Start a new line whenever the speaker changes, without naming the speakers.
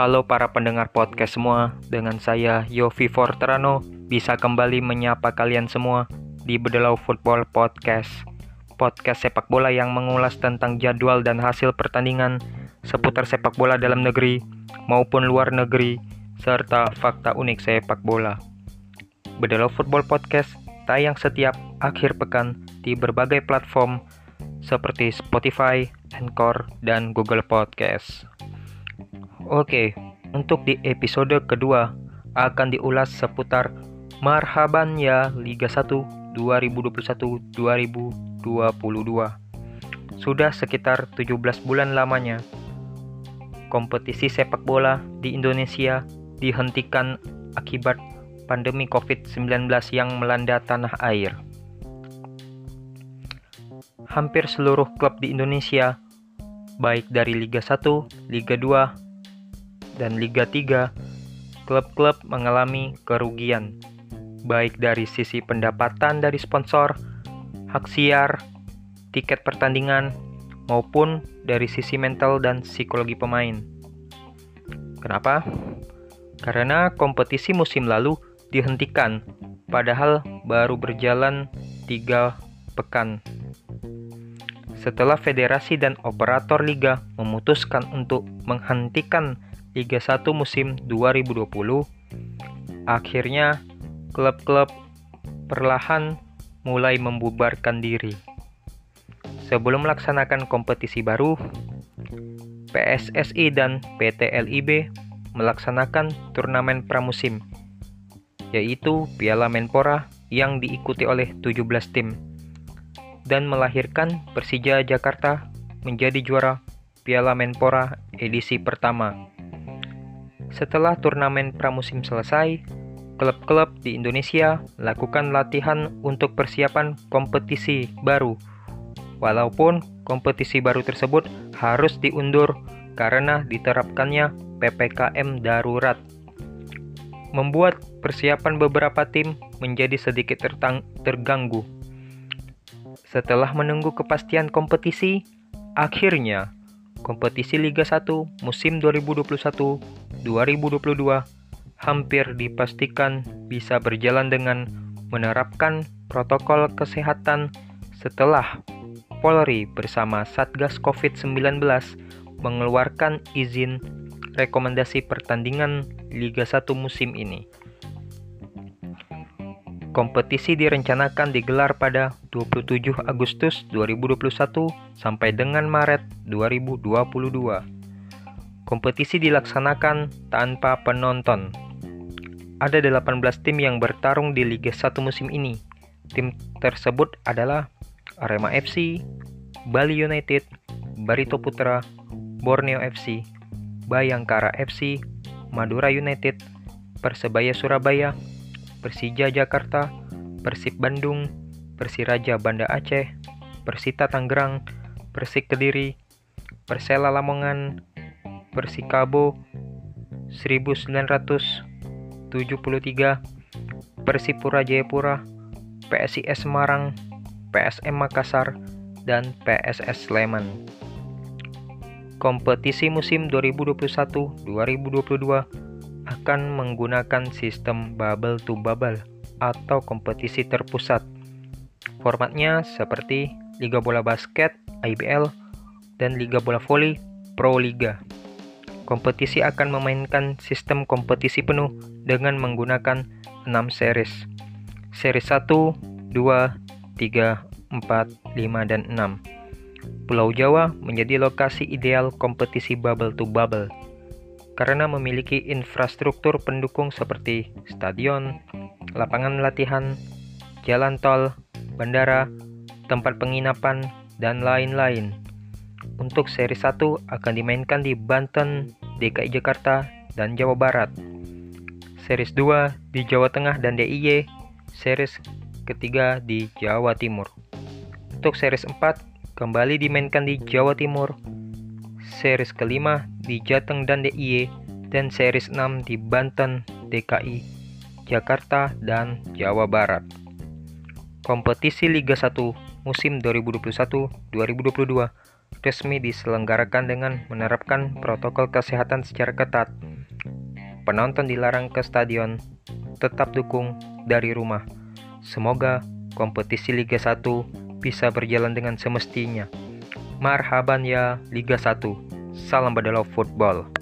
Halo para pendengar podcast semua, dengan saya Yofi Forterano bisa kembali menyapa kalian semua di Bedelau Football Podcast. Podcast sepak bola yang mengulas tentang jadwal dan hasil pertandingan seputar sepak bola dalam negeri maupun luar negeri serta fakta unik sepak bola. Bedelau Football Podcast tayang setiap akhir pekan di berbagai platform seperti Spotify, Anchor, dan Google Podcast. Oke, untuk di episode kedua akan diulas seputar Marhaban ya Liga 1 2021-2022. Sudah sekitar 17 bulan lamanya kompetisi sepak bola di Indonesia dihentikan akibat pandemi COVID-19 yang melanda tanah air. Hampir seluruh klub di Indonesia, baik dari Liga 1, Liga 2, dan Liga 3, klub-klub mengalami kerugian, baik dari sisi pendapatan dari sponsor, hak siar, tiket pertandingan, maupun dari sisi mental dan psikologi pemain. Kenapa? Karena kompetisi musim lalu dihentikan, padahal baru berjalan tiga pekan. Setelah federasi dan operator liga memutuskan untuk menghentikan Liga 1 musim 2020, akhirnya klub-klub perlahan mulai membubarkan diri. Sebelum melaksanakan kompetisi baru, PSSI dan PT LIB melaksanakan turnamen pramusim, yaitu Piala Menpora yang diikuti oleh 17 tim, dan melahirkan Persija Jakarta menjadi juara Piala Menpora edisi pertama. Setelah turnamen pramusim selesai, klub-klub di Indonesia lakukan latihan untuk persiapan kompetisi baru. Walaupun kompetisi baru tersebut harus diundur karena diterapkannya PPKM darurat. Membuat persiapan beberapa tim menjadi sedikit terganggu. Setelah menunggu kepastian kompetisi, akhirnya kompetisi Liga 1 musim 2021-2022 hampir dipastikan bisa berjalan dengan menerapkan protokol kesehatan setelah Polri bersama Satgas COVID-19 mengeluarkan izin rekomendasi pertandingan Liga 1 musim ini. Kompetisi direncanakan digelar pada 27 Agustus 2021 sampai dengan Maret 2022. Kompetisi dilaksanakan tanpa penonton. Ada 18 tim yang bertarung di Liga 1 musim ini. Tim tersebut adalah Arema FC, Bali United, Barito Putra, Borneo FC, Bayangkara FC, Madura United, Persebaya Surabaya, Persija Jakarta, Persib Bandung, Persiraja Banda Aceh, Persita Tangerang, Persik Kediri, Persela Lamongan, Persikabo 1973, Persipura Jayapura, PSIS Semarang, PSM Makassar, dan PSS Sleman. Kompetisi musim 2021-2022 akan menggunakan sistem bubble to bubble atau kompetisi terpusat. Formatnya seperti Liga Bola Basket IBL dan Liga Bola Voli Pro Liga. Kompetisi akan memainkan sistem kompetisi penuh dengan menggunakan 6 series. Series 1, 2, 3, 4, 5, dan 6. Pulau Jawa menjadi lokasi ideal kompetisi bubble to bubble karena memiliki infrastruktur pendukung seperti stadion, lapangan latihan, jalan tol, bandara, tempat penginapan, dan lain-lain. Untuk seri 1 akan dimainkan di Banten, DKI Jakarta, dan Jawa Barat. Series 2 di Jawa Tengah dan DIY, series ketiga di Jawa Timur. Untuk series 4 kembali dimainkan di Jawa Timur, series kelima di Jateng dan DIY, dan series 6 di Banten, DKI, Jakarta, dan Jawa Barat. Kompetisi Liga 1 musim 2021-2022 resmi diselenggarakan dengan menerapkan protokol kesehatan secara ketat penonton dilarang ke stadion, tetap dukung dari rumah. Semoga kompetisi Liga 1 bisa berjalan dengan semestinya. Marhaban ya Liga 1. Salam Badalo Football.